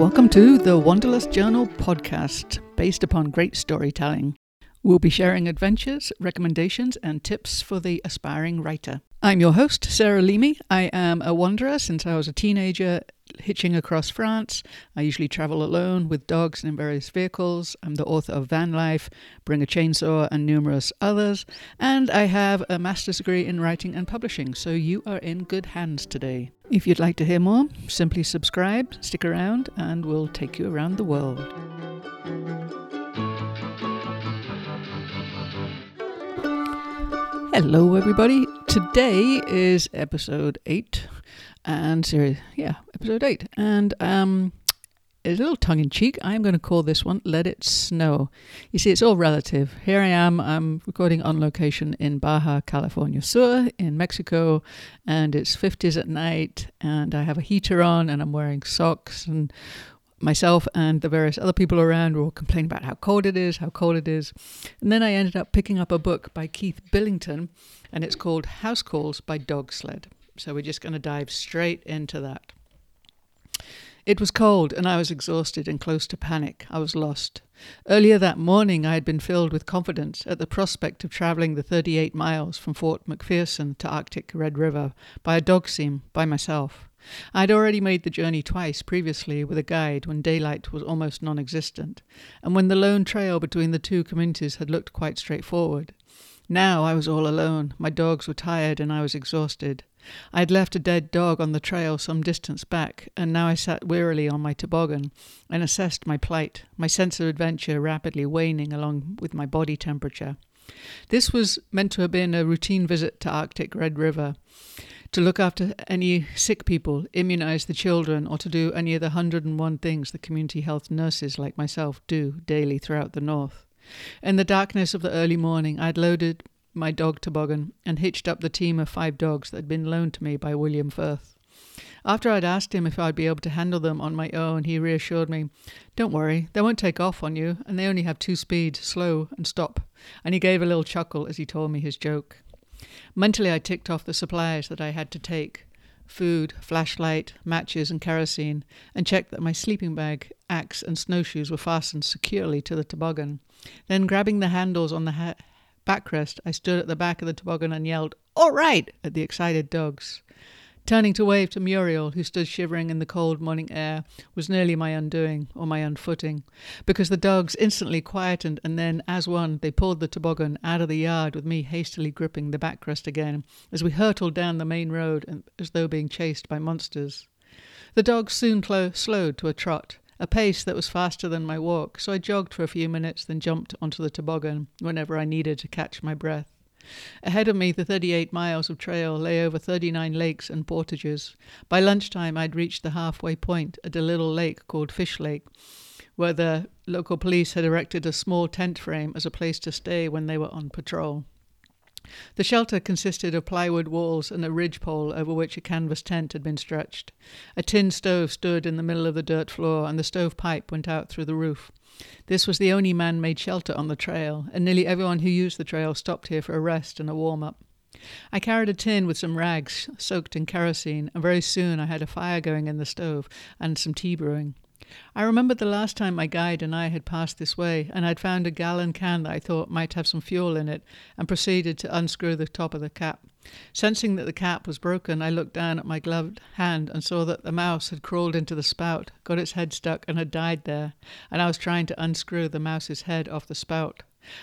welcome to the Wanderlust Journal podcast, based upon great storytelling. We'll be sharing adventures, recommendations, and tips for the aspiring writer. I'm your host, Sarah Leamy. I am a wanderer since I was a teenager, hitching across France. I usually travel alone with dogs and in various vehicles. I'm the author of Van Life, Bring a Chainsaw, and numerous others. And I have a master's degree in writing and publishing, so you are in good hands today. If you'd like to hear more, simply subscribe, stick around, and we'll take you around the world. Hello, everybody. Today is episode eight, and series, yeah, episode eight, and um, a little tongue in cheek. I'm going to call this one "Let It Snow." You see, it's all relative. Here I am. I'm recording on location in Baja California Sur in Mexico, and it's 50s at night, and I have a heater on, and I'm wearing socks and myself and the various other people around were all complaining about how cold it is, how cold it is. And then I ended up picking up a book by Keith Billington, and it's called House Calls by Dog Sled. So we're just going to dive straight into that. It was cold, and I was exhausted and close to panic. I was lost. Earlier that morning, I had been filled with confidence at the prospect of travelling the 38 miles from Fort McPherson to Arctic Red River by a dog team by myself. I had already made the journey twice previously with a guide when daylight was almost non existent, and when the lone trail between the two communities had looked quite straightforward. Now I was all alone. My dogs were tired and I was exhausted. I had left a dead dog on the trail some distance back, and now I sat wearily on my toboggan and assessed my plight, my sense of adventure rapidly waning along with my body temperature. This was meant to have been a routine visit to Arctic Red River, to look after any sick people, immunize the children, or to do any of the 101 things the community health nurses like myself do daily throughout the North. In the darkness of the early morning, I'd loaded my dog toboggan and hitched up the team of five dogs that had been loaned to me by William Firth. After I'd asked him if I'd be able to handle them on my own, he reassured me, Don't worry, they won't take off on you, and they only have two speeds slow and stop. And he gave a little chuckle as he told me his joke. Mentally, I ticked off the supplies that I had to take food, flashlight, matches, and kerosene, and checked that my sleeping bag, axe, and snowshoes were fastened securely to the toboggan. Then, grabbing the handles on the ha- backrest, I stood at the back of the toboggan and yelled, All right! at the excited dogs. Turning to wave to Muriel, who stood shivering in the cold morning air, was nearly my undoing, or my unfooting, because the dogs instantly quietened, and then, as one, they pulled the toboggan out of the yard with me hastily gripping the back backrest again, as we hurtled down the main road as though being chased by monsters. The dogs soon clo- slowed to a trot, a pace that was faster than my walk, so I jogged for a few minutes, then jumped onto the toboggan whenever I needed to catch my breath. Ahead of me, the 38 miles of trail lay over 39 lakes and portages. By lunchtime, I'd reached the halfway point at a little lake called Fish Lake, where the local police had erected a small tent frame as a place to stay when they were on patrol. The shelter consisted of plywood walls and a ridge pole over which a canvas tent had been stretched. A tin stove stood in the middle of the dirt floor, and the stove pipe went out through the roof. This was the only man made shelter on the trail, and nearly everyone who used the trail stopped here for a rest and a warm up. I carried a tin with some rags soaked in kerosene, and very soon I had a fire going in the stove and some tea brewing. I remembered the last time my guide and I had passed this way, and I'd found a gallon can that I thought might have some fuel in it, and proceeded to unscrew the top of the cap. Sensing that the cap was broken, I looked down at my gloved hand and saw that the mouse had crawled into the spout, got its head stuck, and had died there, and I was trying to unscrew the mouse's head off the spout.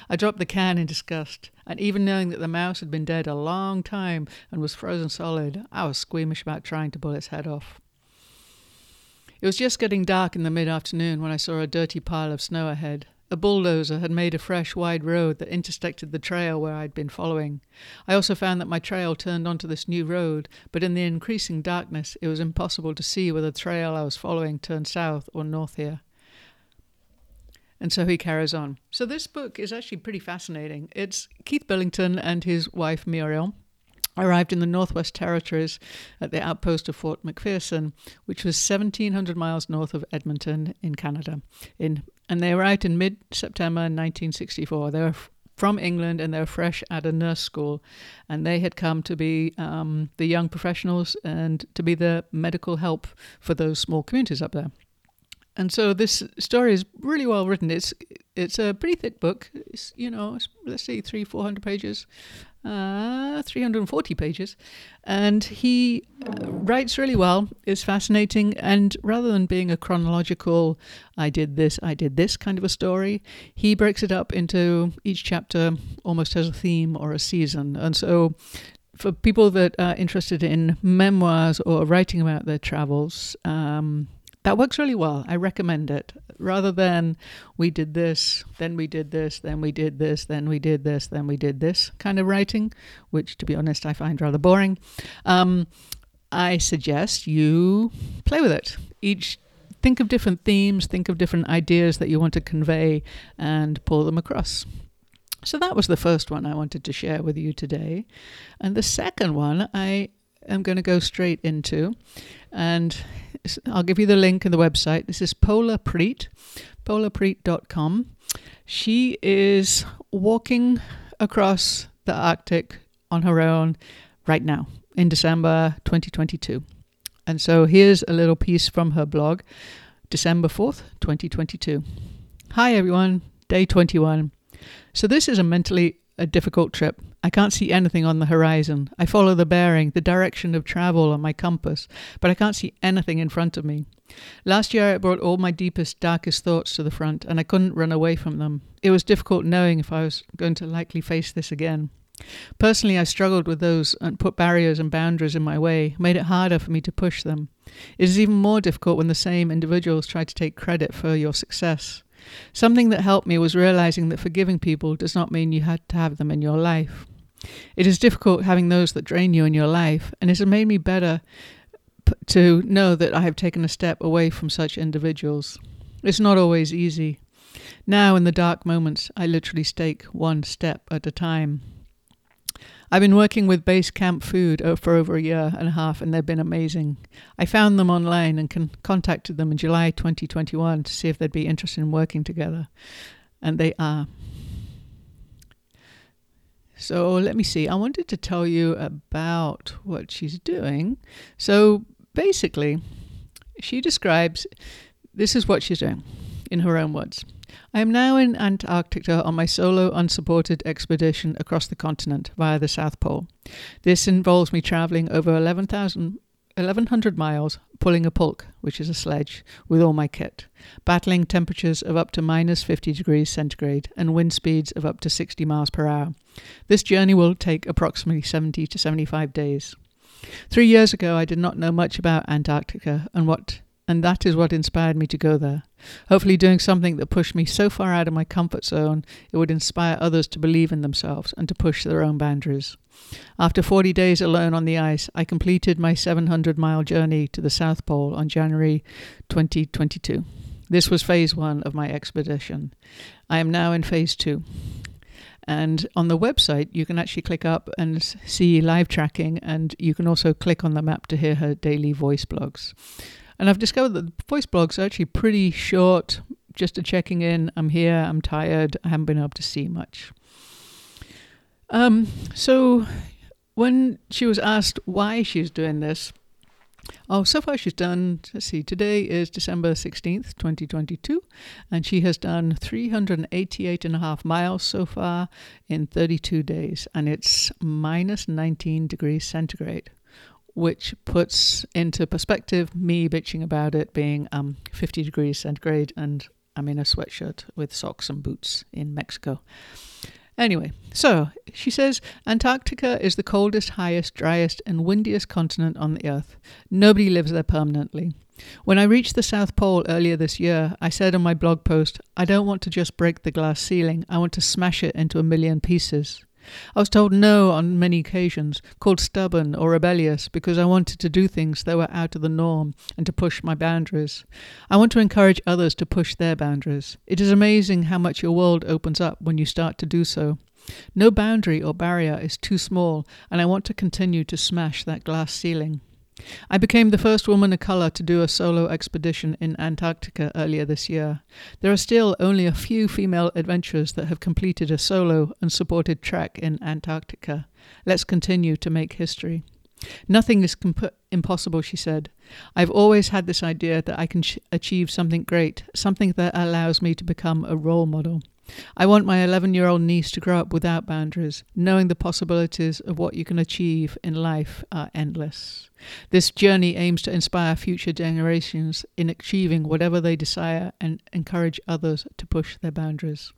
I dropped the can in disgust, and even knowing that the mouse had been dead a long time and was frozen solid, I was squeamish about trying to pull its head off. It was just getting dark in the mid afternoon when I saw a dirty pile of snow ahead. A bulldozer had made a fresh, wide road that intersected the trail where I'd been following. I also found that my trail turned onto this new road, but in the increasing darkness, it was impossible to see whether the trail I was following turned south or north here. And so he carries on. So this book is actually pretty fascinating. It's Keith Billington and his wife Muriel arrived in the Northwest Territories at the outpost of Fort McPherson, which was 1,700 miles north of Edmonton in Canada. In, and they arrived in mid September 1964. They were f- from England and they were fresh at a nurse school. And they had come to be um, the young professionals and to be the medical help for those small communities up there. and so this story is really well written. It's it's a pretty thick book. It's you know let's say three four hundred pages, uh, three hundred and forty pages, and he uh, writes really well. is fascinating, and rather than being a chronological, I did this, I did this kind of a story, he breaks it up into each chapter almost as a theme or a season, and so for people that are interested in memoirs or writing about their travels, um, that works really well. I recommend it. Rather than we did this, then we did this, then we did this, then we did this, then we did this kind of writing, which to be honest I find rather boring. Um, I suggest you play with it. Each think of different themes, think of different ideas that you want to convey, and pull them across. So that was the first one I wanted to share with you today. And the second one I am going to go straight into. And I'll give you the link in the website. This is Polar Preet, polarpreet.com. She is walking across the Arctic on her own right now in December 2022. And so here's a little piece from her blog, December 4th, 2022. Hi everyone, day 21. So this is a mentally a difficult trip. I can't see anything on the horizon. I follow the bearing, the direction of travel on my compass, but I can't see anything in front of me. Last year it brought all my deepest, darkest thoughts to the front, and I couldn't run away from them. It was difficult knowing if I was going to likely face this again. Personally, I struggled with those and put barriers and boundaries in my way, made it harder for me to push them. It is even more difficult when the same individuals try to take credit for your success. Something that helped me was realizing that forgiving people does not mean you had to have them in your life. It is difficult having those that drain you in your life, and it has made me better p- to know that I have taken a step away from such individuals. It's not always easy. Now, in the dark moments, I literally stake one step at a time. I've been working with Base Camp Food uh, for over a year and a half, and they've been amazing. I found them online and con- contacted them in July 2021 to see if they'd be interested in working together, and they are. So let me see. I wanted to tell you about what she's doing. So basically, she describes this is what she's doing in her own words. I am now in Antarctica on my solo unsupported expedition across the continent via the South Pole. This involves me traveling over 11,000 1100 miles pulling a pulk, which is a sledge, with all my kit, battling temperatures of up to minus 50 degrees centigrade and wind speeds of up to 60 miles per hour. This journey will take approximately 70 to 75 days. Three years ago, I did not know much about Antarctica and what and that is what inspired me to go there. Hopefully, doing something that pushed me so far out of my comfort zone, it would inspire others to believe in themselves and to push their own boundaries. After 40 days alone on the ice, I completed my 700 mile journey to the South Pole on January 2022. This was phase one of my expedition. I am now in phase two. And on the website, you can actually click up and see live tracking, and you can also click on the map to hear her daily voice blogs. And I've discovered that the voice blogs are actually pretty short, just a checking in. I'm here, I'm tired, I haven't been able to see much. Um, so when she was asked why she's doing this, oh, so far she's done, let's see, today is December 16th, 2022, and she has done 388 and a half miles so far in 32 days, and it's minus 19 degrees centigrade which puts into perspective me bitching about it being um, 50 degrees centigrade and I'm in a sweatshirt with socks and boots in Mexico. Anyway, so she says Antarctica is the coldest, highest, driest, and windiest continent on the earth. Nobody lives there permanently. When I reached the South Pole earlier this year, I said on my blog post, I don't want to just break the glass ceiling, I want to smash it into a million pieces. I was told no on many occasions, called stubborn or rebellious because I wanted to do things that were out of the norm and to push my boundaries. I want to encourage others to push their boundaries. It is amazing how much your world opens up when you start to do so. No boundary or barrier is too small, and I want to continue to smash that glass ceiling. I became the first woman of colour to do a solo expedition in Antarctica earlier this year. There are still only a few female adventurers that have completed a solo unsupported trek in Antarctica. Let's continue to make history. Nothing is comp- impossible, she said. I've always had this idea that I can ch- achieve something great, something that allows me to become a role model. I want my 11 year old niece to grow up without boundaries, knowing the possibilities of what you can achieve in life are endless. This journey aims to inspire future generations in achieving whatever they desire and encourage others to push their boundaries.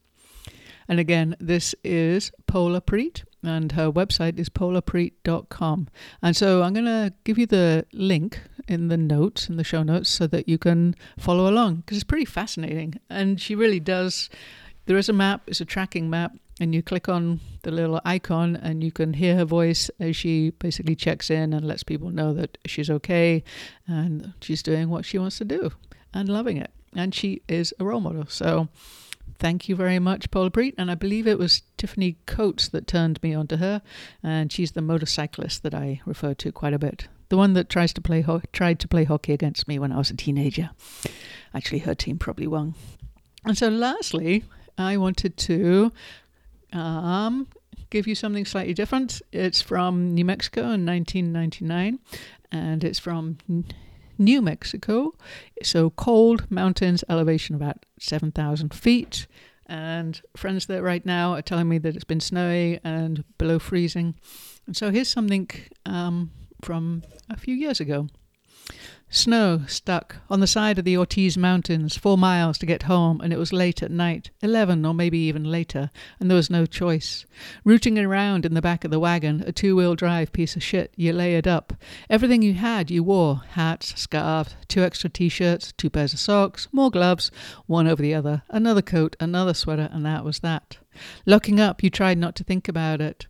And again, this is Polar Preet, and her website is polarpreet.com. And so I'm going to give you the link in the notes, in the show notes, so that you can follow along because it's pretty fascinating. And she really does. There is a map, it's a tracking map, and you click on the little icon and you can hear her voice as she basically checks in and lets people know that she's okay and she's doing what she wants to do and loving it. And she is a role model. So, thank you very much, Polar Preet. And I believe it was Tiffany Coates that turned me onto her, and she's the motorcyclist that I refer to quite a bit. The one that tries to play ho- tried to play hockey against me when I was a teenager. Actually, her team probably won. And so, lastly, I wanted to um, give you something slightly different. It's from New Mexico in 1999, and it's from New Mexico. So cold mountains, elevation about 7,000 feet. And friends there right now are telling me that it's been snowy and below freezing. And so here's something um, from a few years ago. Snow stuck on the side of the Ortiz Mountains, four miles to get home, and it was late at night, eleven or maybe even later, and there was no choice. Rooting around in the back of the wagon, a two wheel drive piece of shit, you lay it up. Everything you had, you wore hats, scarves, two extra t shirts, two pairs of socks, more gloves, one over the other, another coat, another sweater, and that was that. Looking up, you tried not to think about it.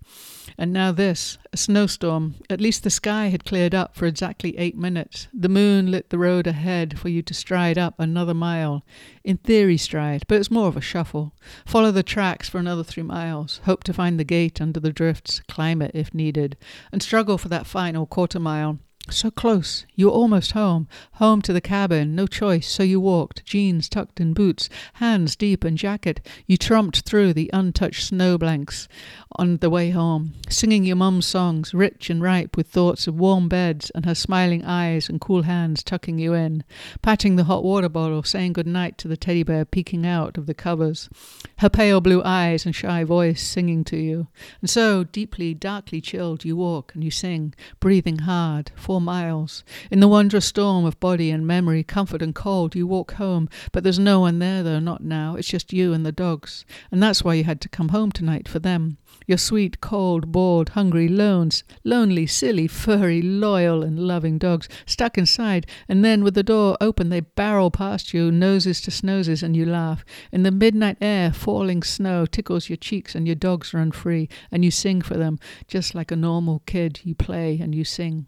And now this, a snowstorm. At least the sky had cleared up for exactly eight minutes. The moon lit the road ahead for you to stride up another mile. In theory, stride, but it's more of a shuffle. Follow the tracks for another three miles. Hope to find the gate under the drifts, climb it if needed, and struggle for that final quarter mile. So close, you were almost home, home to the cabin, no choice, so you walked, jeans tucked in boots, hands deep in jacket. You trumped through the untouched snow blanks on the way home, singing your mum's songs, rich and ripe with thoughts of warm beds and her smiling eyes and cool hands tucking you in, patting the hot water bottle, saying good night to the teddy bear peeking out of the covers, her pale blue eyes and shy voice singing to you. And so, deeply, darkly chilled, you walk and you sing, breathing hard, four miles. In the wondrous storm of body and memory, comfort and cold, you walk home, but there's no one there, though, not now. It's just you and the dogs. And that's why you had to come home tonight for them. Your sweet, cold, bored, hungry, lones, lonely, silly, furry, loyal, and loving dogs stuck inside, and then with the door open, they barrel past you, noses to noses, and you laugh. In the midnight air, falling snow tickles your cheeks, and your dogs run free, and you sing for them, just like a normal kid. You play and you sing.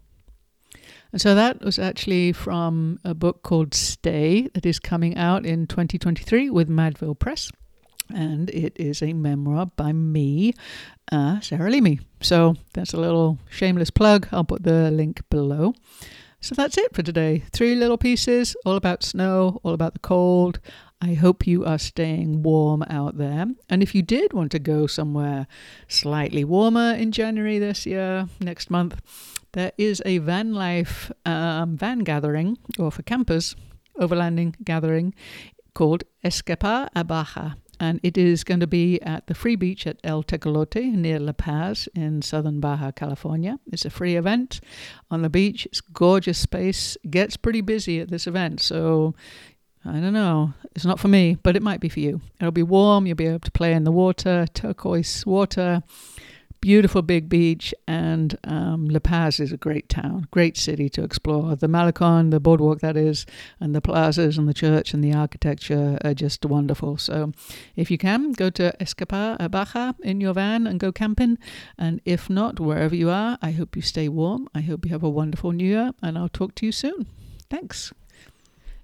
And so that was actually from a book called Stay that is coming out in 2023 with Madville Press and it is a memoir by me, uh, Sarah Leamy. So that's a little shameless plug. I'll put the link below. So that's it for today. Three little pieces, all about snow, all about the cold. I hope you are staying warm out there. And if you did want to go somewhere slightly warmer in January this year, next month, there is a van life um, van gathering, or for campers, overlanding gathering called Escapar a Baja and it is going to be at the free beach at El Tecolote near La Paz in southern Baja California. It's a free event on the beach. It's gorgeous space. Gets pretty busy at this event, so I don't know. It's not for me, but it might be for you. It'll be warm. You'll be able to play in the water, turquoise water beautiful big beach, and um, La Paz is a great town, great city to explore. The Malecon, the boardwalk that is, and the plazas and the church and the architecture are just wonderful. So if you can, go to Escapar Baja in your van and go camping. And if not, wherever you are, I hope you stay warm. I hope you have a wonderful new year, and I'll talk to you soon. Thanks.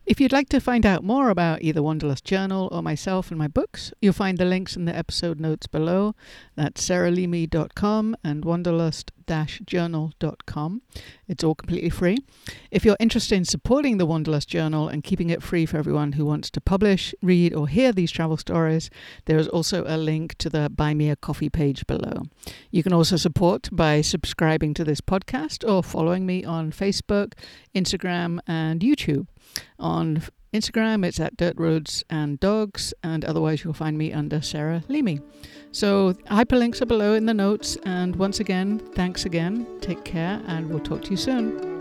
If you'd like to find out more about either Wanderlust Journal or myself and my books, you'll find the links in the episode notes below. That's sarahleamy.com and wanderlust journal.com. It's all completely free. If you're interested in supporting the Wanderlust Journal and keeping it free for everyone who wants to publish, read, or hear these travel stories, there is also a link to the Buy Me a Coffee page below. You can also support by subscribing to this podcast or following me on Facebook, Instagram, and YouTube. On Instagram, it's at Dirt Roads and Dogs, and otherwise you'll find me under Sarah Leamy. So hyperlinks are below in the notes, and once again, thanks again, take care, and we'll talk to you soon.